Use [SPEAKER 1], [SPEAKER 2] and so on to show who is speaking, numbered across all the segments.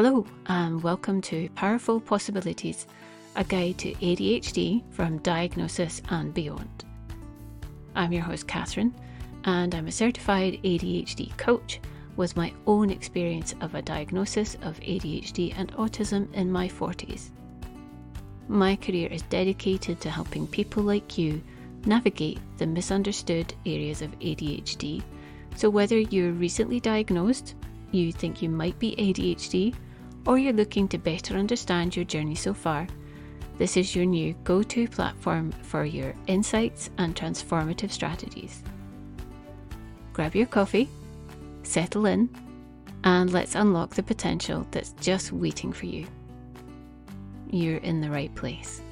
[SPEAKER 1] Hello, and welcome to Powerful Possibilities, a guide to ADHD from diagnosis and beyond. I'm your host, Katherine, and I'm a certified ADHD coach with my own experience of a diagnosis of ADHD and autism in my 40s. My career is dedicated to helping people like you navigate the misunderstood areas of ADHD. So, whether you're recently diagnosed, you think you might be ADHD, or you're looking to better understand your journey so far, this is your new go to platform for your insights and transformative strategies. Grab your coffee, settle in, and let's unlock the potential that's just waiting for you. You're in the right place.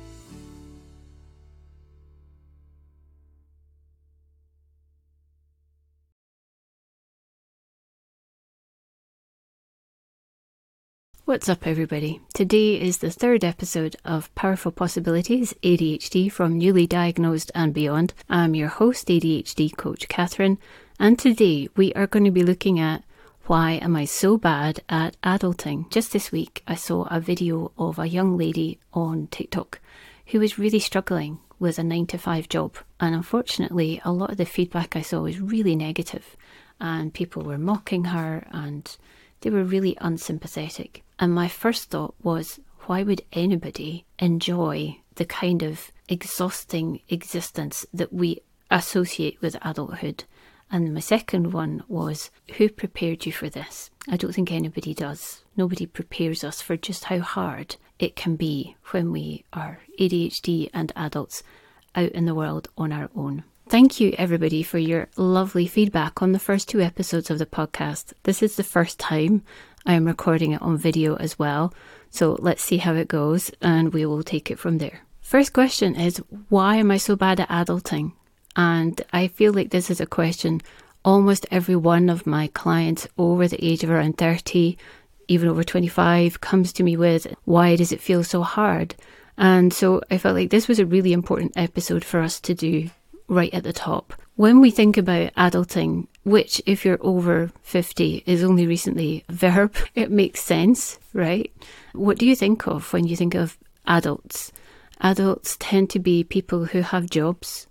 [SPEAKER 1] What's up, everybody? Today is the third episode of Powerful Possibilities ADHD from Newly Diagnosed and Beyond. I'm your host, ADHD coach Katherine, and today we are going to be looking at why am I so bad at adulting? Just this week, I saw a video of a young lady on TikTok who was really struggling with a nine to five job. And unfortunately, a lot of the feedback I saw was really negative, and people were mocking her and they were really unsympathetic. And my first thought was, why would anybody enjoy the kind of exhausting existence that we associate with adulthood? And my second one was, who prepared you for this? I don't think anybody does. Nobody prepares us for just how hard it can be when we are ADHD and adults out in the world on our own. Thank you, everybody, for your lovely feedback on the first two episodes of the podcast. This is the first time I am recording it on video as well. So let's see how it goes and we will take it from there. First question is Why am I so bad at adulting? And I feel like this is a question almost every one of my clients over the age of around 30, even over 25, comes to me with Why does it feel so hard? And so I felt like this was a really important episode for us to do right at the top. When we think about adulting, which, if you're over 50, is only recently a verb, it makes sense, right? What do you think of when you think of adults? Adults tend to be people who have jobs,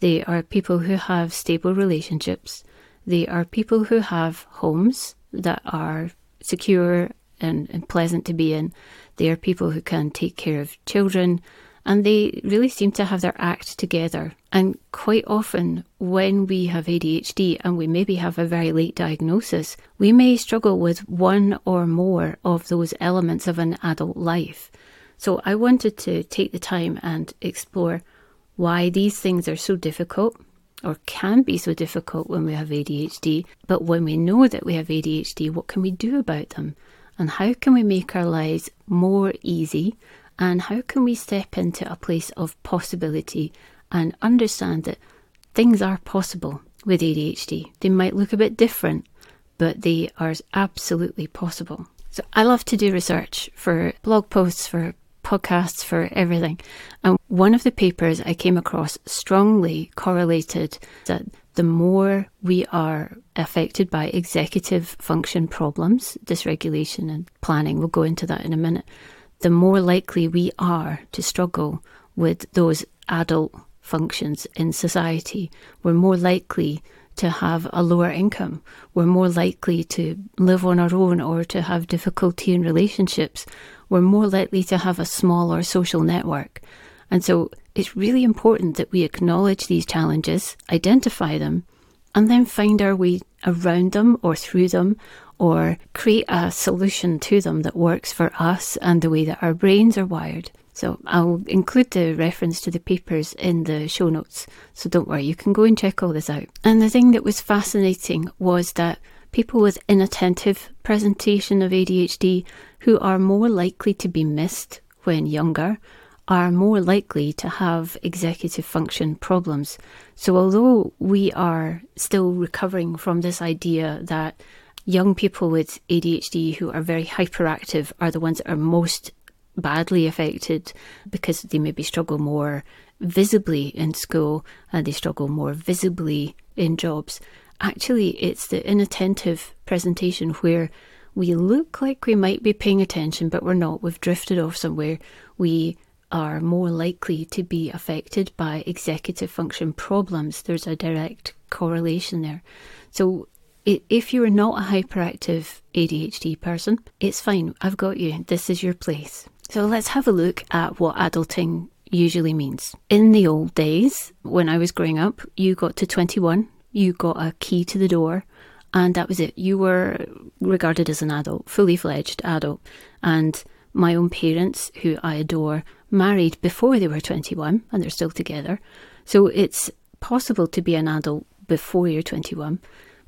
[SPEAKER 1] they are people who have stable relationships, they are people who have homes that are secure and, and pleasant to be in, they are people who can take care of children and they really seem to have their act together. And quite often, when we have ADHD and we maybe have a very late diagnosis, we may struggle with one or more of those elements of an adult life. So I wanted to take the time and explore why these things are so difficult or can be so difficult when we have ADHD. But when we know that we have ADHD, what can we do about them? And how can we make our lives more easy and how can we step into a place of possibility and understand that things are possible with ADHD? They might look a bit different, but they are absolutely possible. So I love to do research for blog posts, for podcasts, for everything. And one of the papers I came across strongly correlated that the more we are affected by executive function problems, dysregulation and planning, we'll go into that in a minute, the more likely we are to struggle with those adult functions in society. We're more likely to have a lower income. We're more likely to live on our own or to have difficulty in relationships. We're more likely to have a smaller social network. And so it's really important that we acknowledge these challenges, identify them, and then find our way around them or through them or create a solution to them that works for us and the way that our brains are wired. So I'll include the reference to the papers in the show notes. So don't worry, you can go and check all this out. And the thing that was fascinating was that people with inattentive presentation of ADHD who are more likely to be missed when younger are more likely to have executive function problems. So although we are still recovering from this idea that young people with ADHD who are very hyperactive are the ones that are most badly affected because they maybe struggle more visibly in school and they struggle more visibly in jobs. Actually, it's the inattentive presentation where we look like we might be paying attention, but we're not. We've drifted off somewhere. We are more likely to be affected by executive function problems. There's a direct correlation there. So, if you're not a hyperactive ADHD person, it's fine. I've got you. This is your place. So, let's have a look at what adulting usually means. In the old days, when I was growing up, you got to 21, you got a key to the door, and that was it. You were regarded as an adult, fully fledged adult. And my own parents, who I adore, married before they were 21 and they're still together. So it's possible to be an adult before you're 21.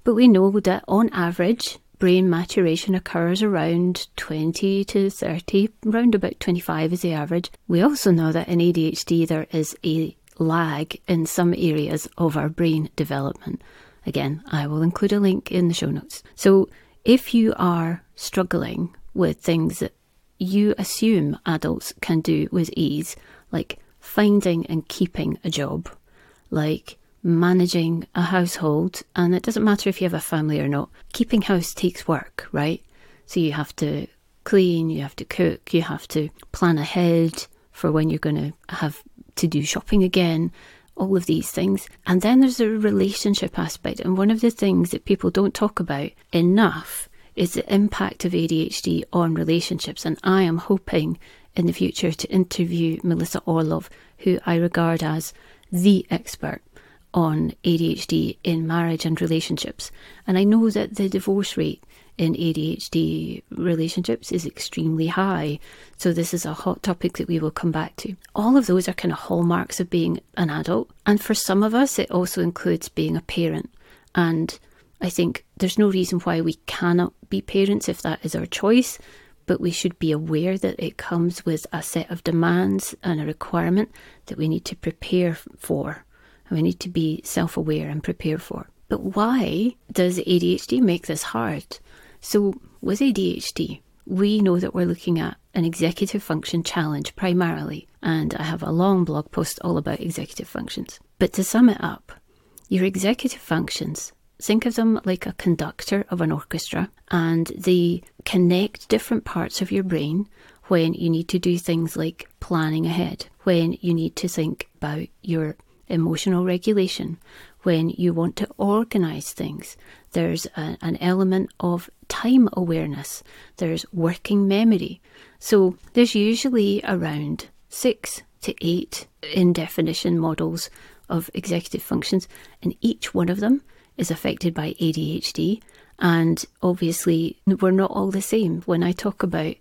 [SPEAKER 1] But we know that on average, brain maturation occurs around 20 to 30, around about 25 is the average. We also know that in ADHD there is a lag in some areas of our brain development. Again, I will include a link in the show notes. So if you are struggling with things that you assume adults can do with ease, like finding and keeping a job, like managing a household, and it doesn't matter if you have a family or not, keeping house takes work, right? So you have to clean, you have to cook, you have to plan ahead for when you're going to have to do shopping again, all of these things. And then there's a relationship aspect. And one of the things that people don't talk about enough is the impact of ADHD on relationships. And I am hoping in the future to interview Melissa Orlov, who I regard as the expert on ADHD in marriage and relationships. And I know that the divorce rate in ADHD relationships is extremely high. So, this is a hot topic that we will come back to. All of those are kind of hallmarks of being an adult. And for some of us, it also includes being a parent. And I think there's no reason why we cannot be parents if that is our choice, but we should be aware that it comes with a set of demands and a requirement that we need to prepare for and we need to be self aware and prepare for. But why does ADHD make this hard? So, with ADHD, we know that we're looking at an executive function challenge primarily, and I have a long blog post all about executive functions. But to sum it up, your executive functions think of them like a conductor of an orchestra, and they connect different parts of your brain when you need to do things like planning ahead, when you need to think about your emotional regulation, when you want to organize things. There's a, an element of time awareness, there's working memory. So there's usually around six to eight in definition models of executive functions, and each one of them is affected by ADHD. And obviously, we're not all the same. When I talk about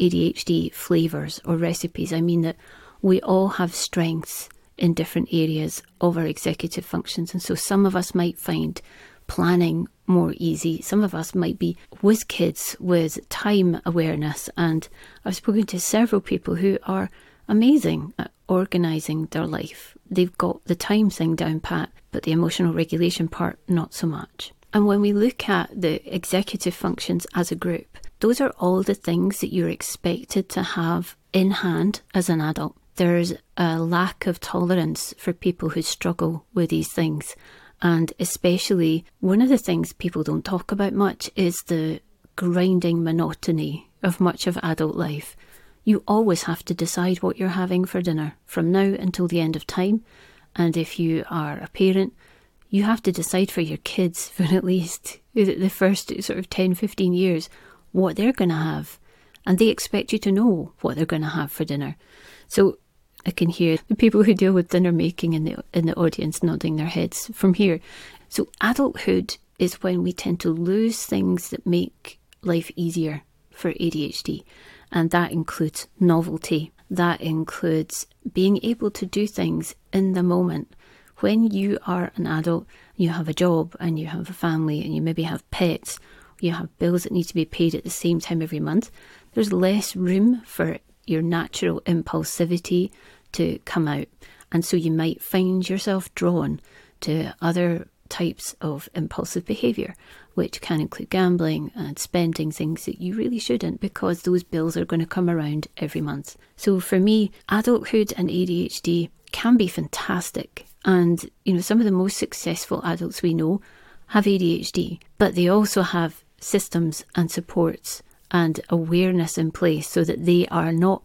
[SPEAKER 1] ADHD flavors or recipes, I mean that we all have strengths in different areas of our executive functions. And so some of us might find planning more easy. Some of us might be with kids with time awareness. And I've spoken to several people who are amazing at organising their life. They've got the time thing down pat, but the emotional regulation part, not so much. And when we look at the executive functions as a group, those are all the things that you're expected to have in hand as an adult there's a lack of tolerance for people who struggle with these things. And especially, one of the things people don't talk about much is the grinding monotony of much of adult life. You always have to decide what you're having for dinner from now until the end of time. And if you are a parent, you have to decide for your kids for at least the first sort of 10, 15 years what they're going to have. And they expect you to know what they're going to have for dinner. So I can hear the people who deal with dinner making in the in the audience nodding their heads from here. So adulthood is when we tend to lose things that make life easier for ADHD, and that includes novelty. That includes being able to do things in the moment. When you are an adult, you have a job and you have a family and you maybe have pets, you have bills that need to be paid at the same time every month. There's less room for your natural impulsivity to come out. And so you might find yourself drawn to other types of impulsive behaviour, which can include gambling and spending things that you really shouldn't because those bills are going to come around every month. So for me, adulthood and ADHD can be fantastic. And, you know, some of the most successful adults we know have ADHD, but they also have systems and supports and awareness in place so that they are not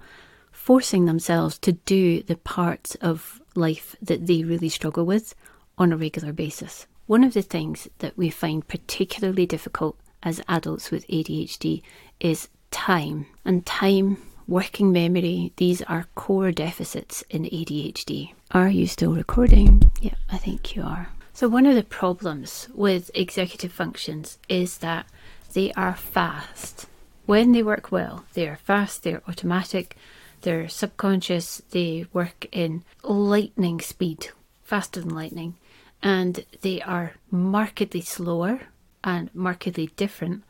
[SPEAKER 1] forcing themselves to do the parts of life that they really struggle with on a regular basis. One of the things that we find particularly difficult as adults with ADHD is time. And time, working memory, these are core deficits in ADHD. Are you still recording? Yeah, I think you are. So, one of the problems with executive functions is that they are fast. When they work well, they are fast, they're automatic, they're subconscious, they work in lightning speed, faster than lightning, and they are markedly slower and markedly different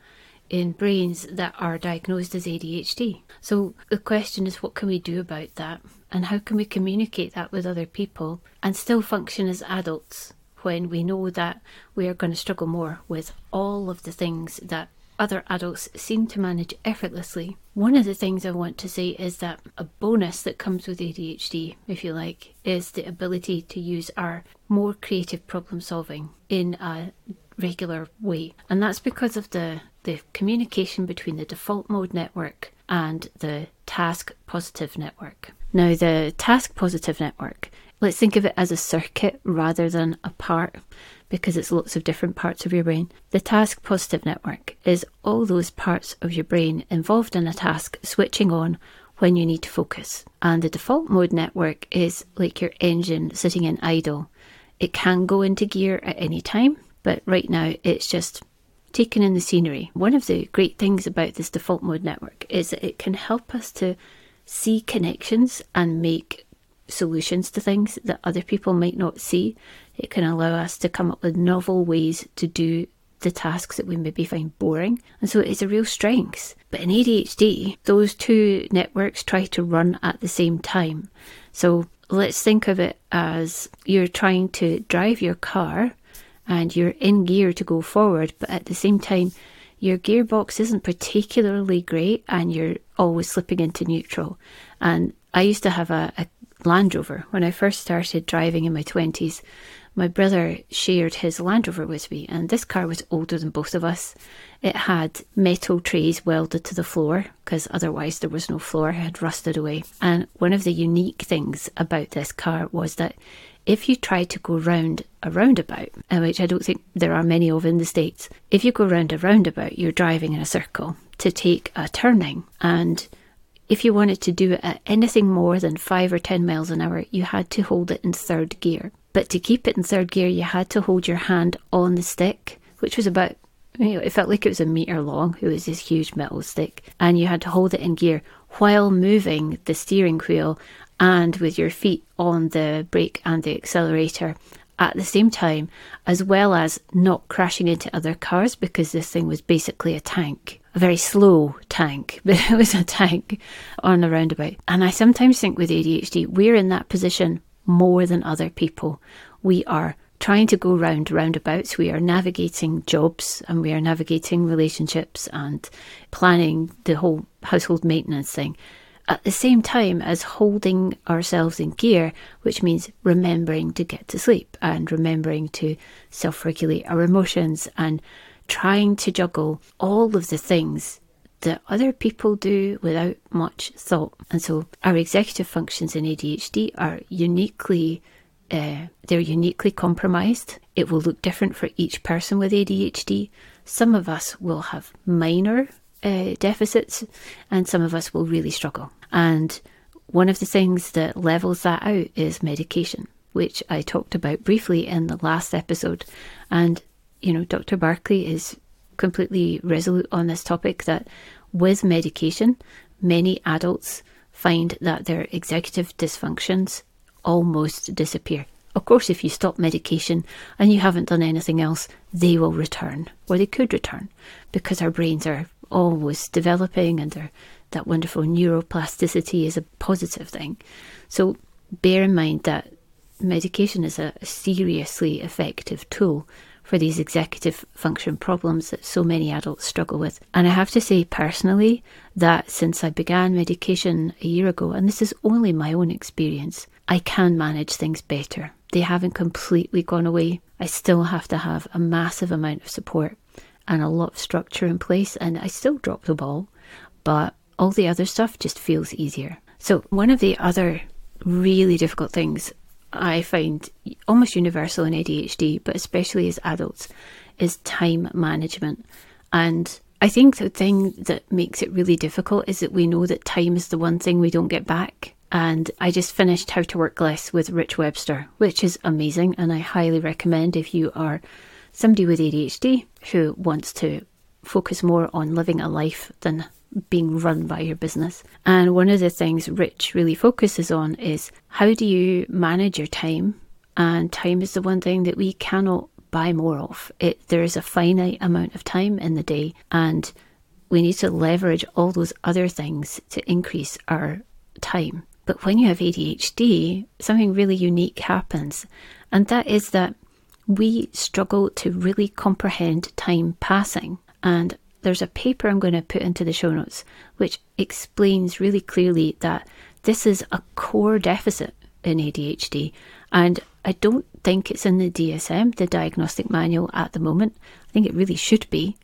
[SPEAKER 1] in brains that are diagnosed as ADHD. So the question is what can we do about that and how can we communicate that with other people and still function as adults when we know that we are going to struggle more with all of the things that other adults seem to manage effortlessly. One of the things I want to say is that a bonus that comes with ADHD, if you like, is the ability to use our more creative problem solving in a regular way. And that's because of the, the communication between the default mode network and the task positive network. Now, the task positive network, let's think of it as a circuit rather than a part because it's lots of different parts of your brain. The task positive network is all those parts of your brain involved in a task switching on when you need to focus. And the default mode network is like your engine sitting in idle. It can go into gear at any time, but right now it's just taking in the scenery. One of the great things about this default mode network is that it can help us to see connections and make solutions to things that other people might not see. It can allow us to come up with novel ways to do the tasks that we maybe find boring. And so it's a real strength. But in ADHD, those two networks try to run at the same time. So let's think of it as you're trying to drive your car and you're in gear to go forward, but at the same time, your gearbox isn't particularly great and you're always slipping into neutral. And I used to have a, a Land Rover when I first started driving in my 20s my brother shared his Land Rover with me, and this car was older than both of us. It had metal trays welded to the floor because otherwise there was no floor, it had rusted away. And one of the unique things about this car was that if you tried to go round a roundabout, uh, which I don't think there are many of in the States, if you go round a roundabout, you're driving in a circle to take a turning. And if you wanted to do it at anything more than five or 10 miles an hour, you had to hold it in third gear. But to keep it in third gear, you had to hold your hand on the stick, which was about, you know, it felt like it was a metre long. It was this huge metal stick. And you had to hold it in gear while moving the steering wheel and with your feet on the brake and the accelerator at the same time, as well as not crashing into other cars because this thing was basically a tank. A very slow tank, but it was a tank on a roundabout. And I sometimes think with ADHD, we're in that position more than other people. We are trying to go round roundabouts. We are navigating jobs and we are navigating relationships and planning the whole household maintenance thing at the same time as holding ourselves in gear, which means remembering to get to sleep and remembering to self regulate our emotions and trying to juggle all of the things that other people do without much thought. And so our executive functions in ADHD are uniquely uh, they're uniquely compromised. It will look different for each person with ADHD. Some of us will have minor uh, deficits, and some of us will really struggle. And one of the things that levels that out is medication, which I talked about briefly in the last episode. And, you know, Dr. Barkley is completely resolute on this topic that with medication, many adults find that their executive dysfunctions almost disappear. Of course, if you stop medication and you haven't done anything else, they will return, or they could return, because our brains are always developing and that wonderful neuroplasticity is a positive thing. So bear in mind that medication is a seriously effective tool for these executive function problems that so many adults struggle with. And I have to say personally that since I began medication a year ago, and this is only my own experience, I can manage things better. They haven't completely gone away. I still have to have a massive amount of support. and a lot of structure in place, and I still drop the ball, but all the other stuff just feels easier. So, one of the other really difficult things I find almost universal in ADHD, but especially as adults, is time management. And I think the thing that makes it really difficult is that we know that time is the one thing we don't get back. And I just finished How to Work Less with Rich Webster, which is amazing. And I highly recommend if you are somebody with ADHD who wants to focus more on living a life than being run by your business. And one of the things Rich really focuses on is how do you manage your time? And time is the one thing that we cannot buy more of. It there is a finite amount of time in the day and we need to leverage all those other things to increase our time. But when you have ADHD, something really unique happens, and that is that we struggle to really comprehend time passing. And there's a paper I'm going to put into the show notes which explains really clearly that this is a core deficit in ADHD. And I don't think it's in the DSM, the diagnostic manual, at the moment. I think it really should be.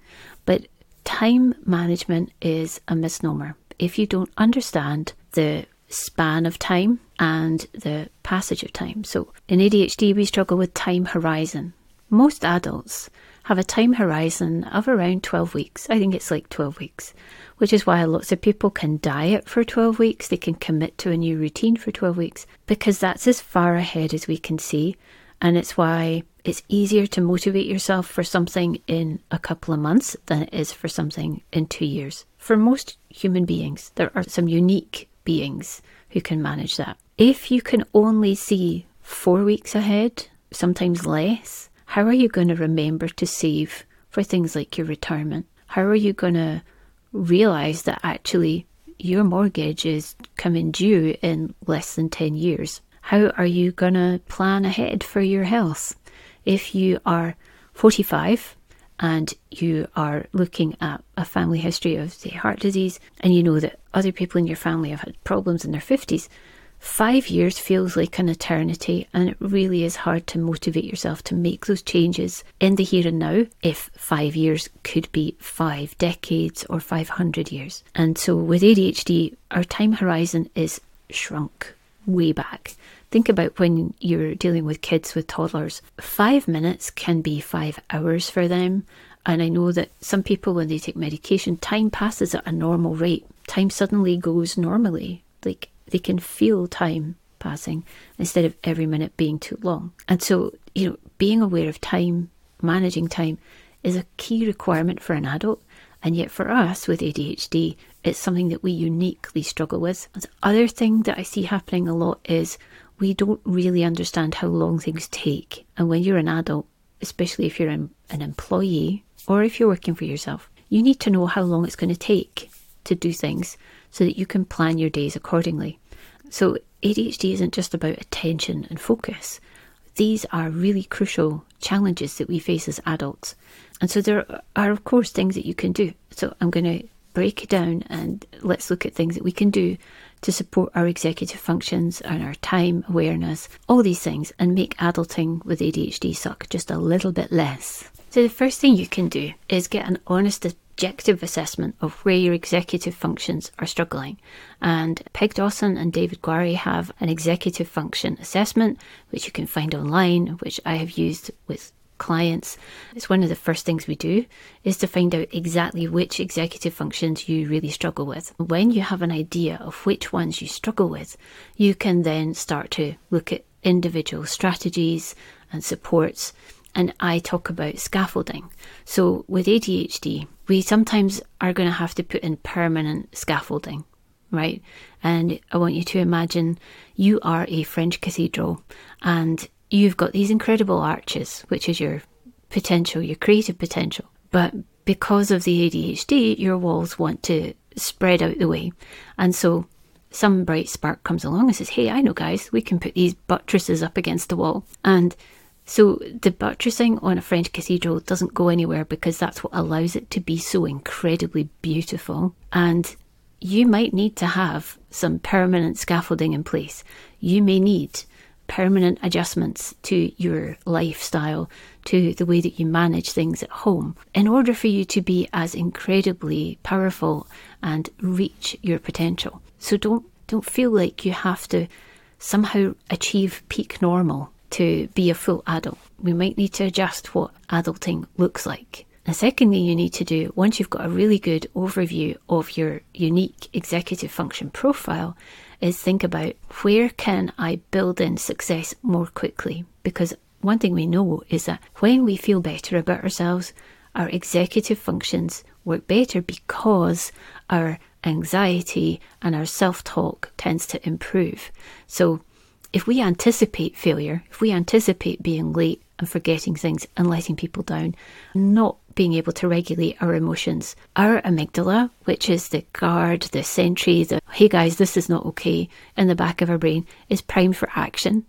[SPEAKER 1] But time management is a misnomer. If you don't understand the span of time and the passage of time. So in ADHD, we struggle with time horizon. Most adults have a time horizon of around 12 weeks. I think it's like 12 weeks, which is why lots of people can diet for 12 weeks. They can commit to a new routine for 12 weeks because that's as far ahead as we can see. And it's why it's easier to motivate yourself for something in a couple of months than it is for something in two years. For most human beings, there are some unique beings who can manage that. If you can only see four weeks ahead, sometimes less, how are you going to remember to save for things like your retirement? How are you going to realize that actually your mortgage is coming due in less than 10 years? How are you going to plan ahead for your health? If you are 45 and you are looking at a family history of, say, heart disease, and you know that other people in your family have had problems in their 50s, Five years feels like an eternity, and it really is hard to motivate yourself to make those changes in the here and now if five years could be five decades or 500 years. And so with ADHD, our time horizon is shrunk way back. Think about when you're dealing with kids with toddlers. Five minutes can be five hours for them. And I know that some people, when they take medication, time passes at a normal rate. Time suddenly goes normally. Like they can feel time passing instead of every minute being too long. And so, you know, being aware of time, managing time, is a key requirement for an adult. And yet, for us with ADHD, it's something that we uniquely struggle with. The other thing that I see happening a lot is we don't really understand how long things take. And when you're an adult, especially if you're an, an employee or if you're working for yourself, you need to know how long it's going to take to do things so that you can plan your days accordingly. So, ADHD isn't just about attention and focus. These are really crucial challenges that we face as adults. And so, there are, of course, things that you can do. So, I'm going to break it down and let's look at things that we can do to support our executive functions and our time awareness, all these things, and make adulting with ADHD suck just a little bit less. So, the first thing you can do is get an honest objective assessment of where your executive functions are struggling. And Peg Dawson and David Goury have an executive function assessment, which you can find online, which I have used with clients. It's one of the first things we do is to find out exactly which executive functions you really struggle with. When you have an idea of which ones you struggle with, you can then start to look at individual strategies and supports and I talk about scaffolding. So with ADHD, we sometimes are going to have to put in permanent scaffolding, right? And I want you to imagine you are a French cathedral and you've got these incredible arches, which is your potential, your creative potential. But because of the ADHD, your walls want to spread out the way. And so some bright spark comes along and says, Hey, I know, guys, we can put these buttresses up against the wall. And so the buttressing on a French cathedral doesn't go anywhere because that's what allows it to be so incredibly beautiful. And you might need to have some permanent scaffolding in place. You may need permanent adjustments to your lifestyle, to the way that you manage things at home, in order for you to be as incredibly powerful and reach your potential. So don't don't feel like you have to somehow achieve peak normal to be a full adult. We might need to adjust what adulting looks like. The second thing you need to do, once you've got a really good overview of your unique executive function profile, is think about where can I build in success more quickly? Because one thing we know is that when we feel better about ourselves, our executive functions work better because our anxiety and our self talk tends to improve. So if we anticipate failure, if we anticipate being late and forgetting things and letting people down, not being able to regulate our emotions, our amygdala, which is the guard, the sentry, the hey guys, this is not okay in the back of our brain, is primed for action.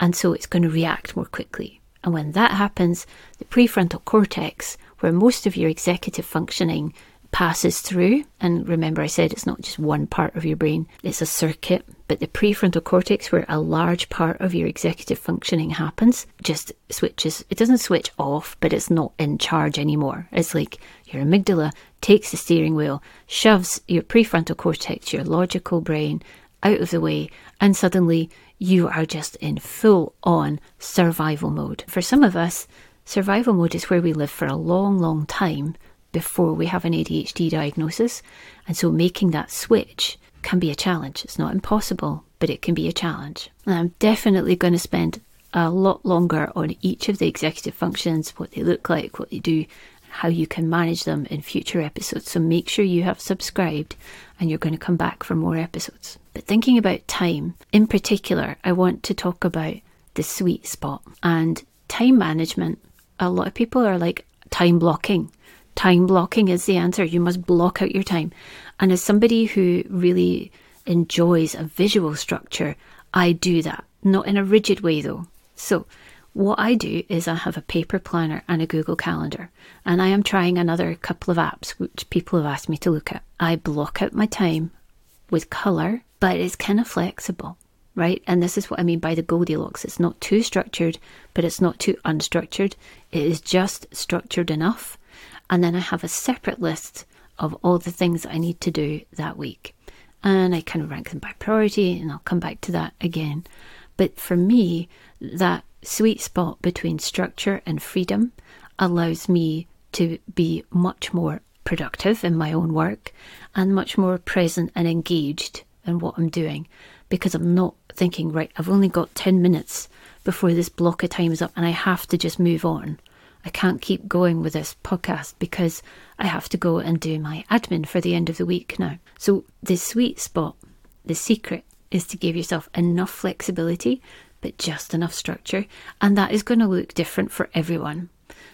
[SPEAKER 1] And so it's going to react more quickly. And when that happens, the prefrontal cortex, where most of your executive functioning passes through. And remember, I said it's not just one part of your brain, it's a circuit. But the prefrontal cortex, where a large part of your executive functioning happens, just switches. It doesn't switch off, but it's not in charge anymore. It's like your amygdala takes the steering wheel, shoves your prefrontal cortex, your logical brain, out of the way, and suddenly you are just in full on survival mode. For some of us, survival mode is where we live for a long, long time before we have an ADHD diagnosis. And so making that switch can be a challenge. It's not impossible, but it can be a challenge. And I'm definitely going to spend a lot longer on each of the executive functions, what they look like, what they do, how you can manage them in future episodes. So make sure you have subscribed and you're going to come back for more episodes. But thinking about time, in particular, I want to talk about the sweet spot and time management. A lot of people are like time blocking. Time blocking is the answer. You must block out your time. And as somebody who really enjoys a visual structure, I do that. Not in a rigid way though. So, what I do is I have a paper planner and a Google Calendar, and I am trying another couple of apps which people have asked me to look at. I block out my time with colour, but it's kind of flexible, right? And this is what I mean by the Goldilocks. It's not too structured, but it's not too unstructured. It is just structured enough and then I have a separate list of all the things I need to do that week. And I kind of rank them by priority, and I'll come back to that again. But for me, that sweet spot between structure and freedom allows me to be much more productive in my own work and much more present and engaged in what I'm doing because I'm not thinking, right, I've only got 10 minutes before this block of time is up and I have to just move on. I can't keep going with this podcast because I have to go and do my admin for the end of the week now. So, the sweet spot, the secret, is to give yourself enough flexibility, but just enough structure. And that is going to look different for everyone.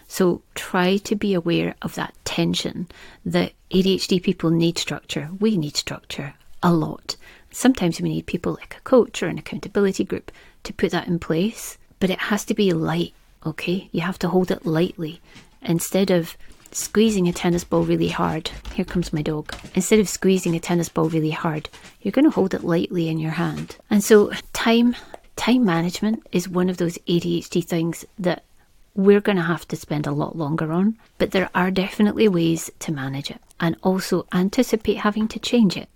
[SPEAKER 1] So, try to be aware of that tension that ADHD people need structure. We need structure a lot. Sometimes we need people like a coach or an accountability group to put that in place, but it has to be light okay? You have to hold it lightly instead of squeezing a tennis ball really hard. Here comes my dog. Instead of squeezing a tennis ball really hard, you're going to hold it lightly in your hand. And so, time time management is one of those ADHD things that we're going to have to spend a lot longer on, but there are definitely ways to manage it and also anticipate having to change it,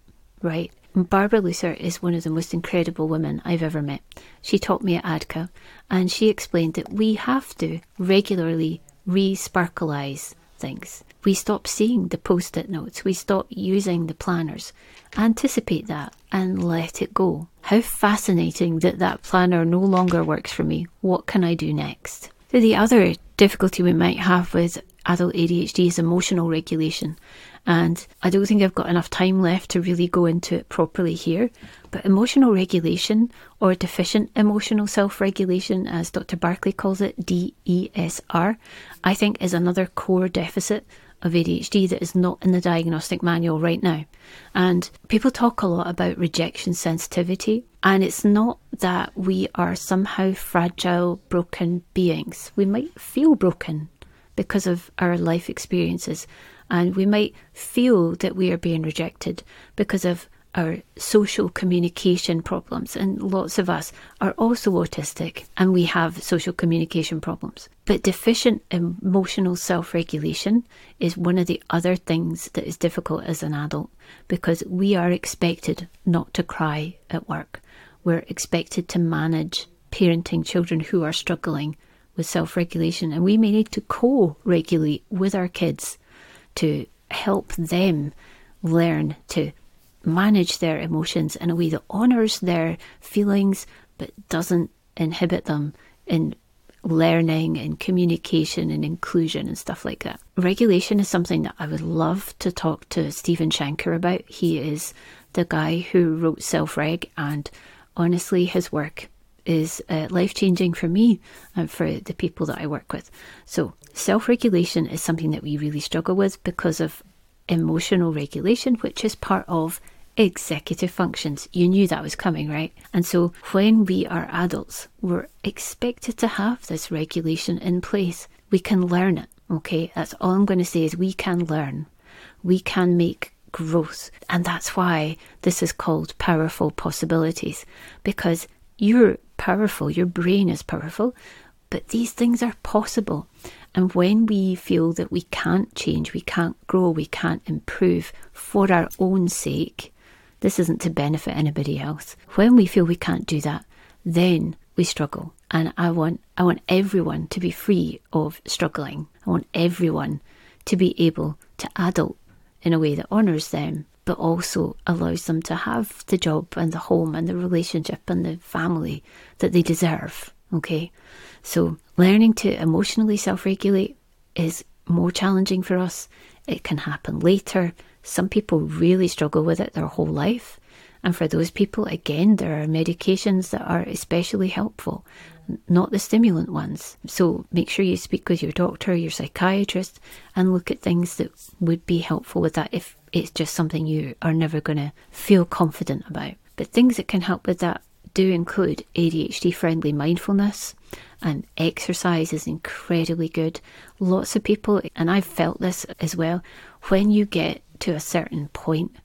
[SPEAKER 1] right? Barbara Luther is one of the most incredible women I've ever met. She taught me at ADDCA, and she explained that we have to regularly re sparkleize things. We stop seeing the post it notes, we stop using the planners. Anticipate that and let it go. How fascinating that that planner no longer works for me. What can I do next? So the other difficulty we might have with adult ADHD is emotional regulation. And I don't think I've got enough time left to really go into it properly here. But emotional regulation, or deficient emotional self regulation, as Dr. Barkley calls it, DESR, I think is another core deficit of ADHD that is not in the diagnostic manual right now. And people talk a lot about rejection sensitivity, and it's not that we are somehow fragile, broken beings. We might feel broken because of our life experiences, and we might feel that we are being rejected because of our social communication problems, and lots of us are also autistic and we have social communication problems. But deficient emotional self regulation is one of the other things that is difficult as an adult because we are expected not to cry at work. We're expected to manage parenting children who are struggling with self regulation, and we may need to co regulate with our kids to help them learn to manage their emotions in a way that honours their feelings but doesn't inhibit them in learning and communication and inclusion and stuff like that. Regulation is something that I would love to talk to Stephen Shanker about. He is the guy who wrote Self Reg, and honestly, his work is uh, life changing for me and for the people that I work with. So, self regulation is something that we really struggle with because of emotional regulation, which is part of executive functions. You knew that was coming, right? And so when we are adults, we're expected to have this regulation in place. We can learn it, okay? That's all I'm going to say is we can learn. We can make growth. And that's why this is called powerful possibilities because you're powerful, your brain is powerful, but these things are possible. And when we feel that we can't change, we can't grow, we can't improve for our own sake, this isn't to benefit anybody else. When we feel we can't do that, then we struggle. And I want I want everyone to be free of struggling. I want everyone to be able to adult in a way that honours them, but also allows them to have the job and the home and the relationship and the family that they deserve. Okay? So learning to emotionally self regulate is more challenging for us. It can happen later. Some people really struggle with it their whole life. And for those people, again, there are medications that are especially helpful, not the stimulant ones. So make sure you speak with your doctor, your psychiatrist, and look at things that would be helpful with that if it's just something you are never going to feel confident about. But things that can help with that do include ADHD friendly mindfulness, and exercise is incredibly good. Lots of people, and I've felt this as well, when you get to a certain point,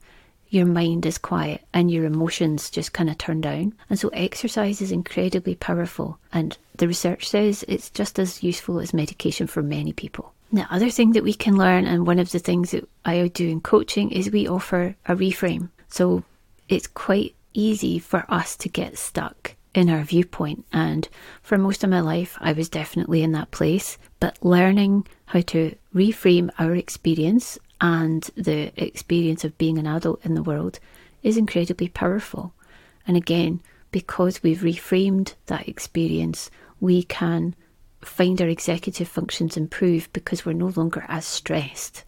[SPEAKER 1] your mind is quiet and your emotions just kind of turn down. And so exercise is incredibly powerful. And the research says it's just as useful as medication for many people. The other thing that we can learn, and one of the things that I do in coaching, is we offer a reframe. So it's quite easy for us to get stuck in our viewpoint. And for most of my life, I was definitely in that place. But learning how to reframe our experience and the experience of being an adult in the world is incredibly powerful. And again, because we've reframed that experience, we can find our executive functions improve because we're no longer as stressed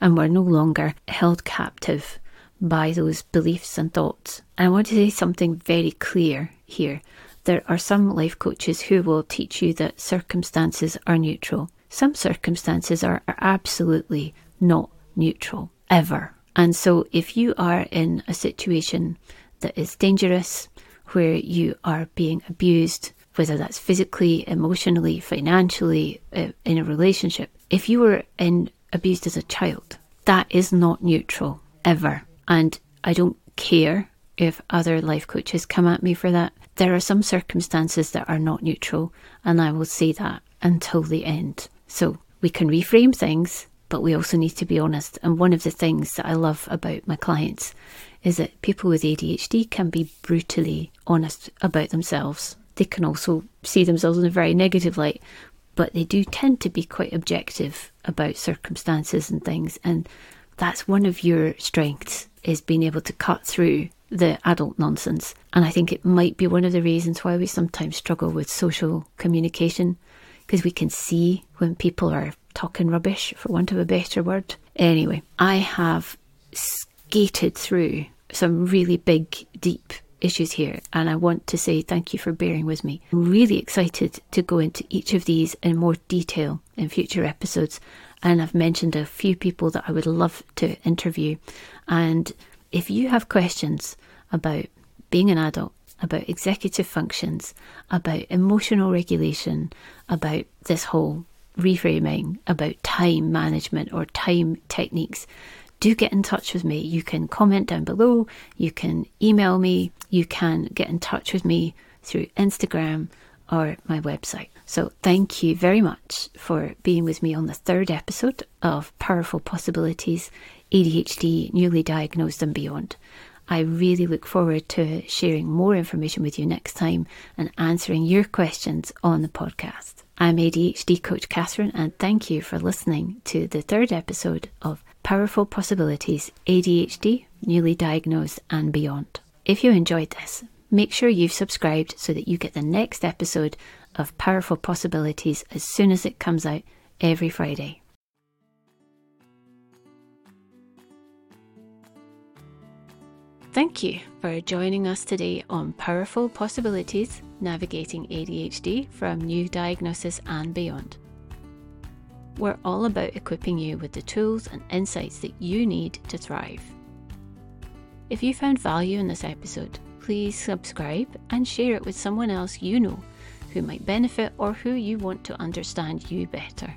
[SPEAKER 1] and we're no longer held captive by those beliefs and thoughts. And I want to say something very clear here. There are some life coaches who will teach you that circumstances are neutral. Some circumstances are, are absolutely not neutral ever. And so, if you are in a situation that is dangerous, where you are being abused, whether that's physically, emotionally, financially, uh, in a relationship, if you were in abused as a child, that is not neutral ever. And I don't care if other life coaches come at me for that. There are some circumstances that are not neutral, and I will say that until the end. So we can reframe things but we also need to be honest. And one of the things that I love about my clients is that people with ADHD can be brutally honest about themselves. They can also see themselves in a very negative light, but they do tend to be quite objective about circumstances and things. And that's one of your strengths is being able to cut through the adult nonsense. And I think it might be one of the reasons why we sometimes struggle with social communication because we can see when people are talking rubbish, for want of a better word. Anyway, I have skated through some really big, deep issues here, and I want to say thank you for bearing with me. I'm really excited to go into each of these in more detail in future episodes, and I've mentioned a few people that I would love to interview. And if you have questions about being an adult, about executive functions, about emotional regulation, about this whole reframing, about time management or time techniques, do get in touch with me. You can comment down below, you can email me, you can get in touch with me through Instagram or my website. So, thank you very much for being with me on the third episode of Powerful Possibilities ADHD, Newly Diagnosed and Beyond. I really look forward to sharing more information with you next time and answering your questions on the podcast. I'm ADHD Coach Katherine, and thank you for listening to the third episode of Powerful Possibilities ADHD, Newly Diagnosed and Beyond. If you enjoyed this, make sure you've subscribed so that you get the next episode of Powerful Possibilities as soon as it comes out every Friday. Thank you for joining us today on Powerful Possibilities Navigating ADHD from New Diagnosis and Beyond. We're all about equipping you with the tools and insights that you need to thrive. If you found value in this episode, please subscribe and share it with someone else you know who might benefit or who you want to understand you better.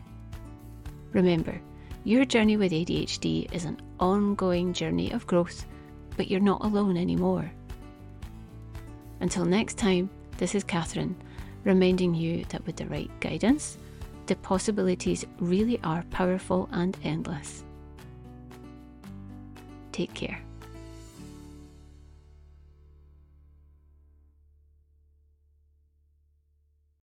[SPEAKER 1] Remember, your journey with ADHD is an ongoing journey of growth but you're not alone anymore. Until next time, this is Katherine, reminding you that with the right guidance, the possibilities really are powerful and endless. Take care.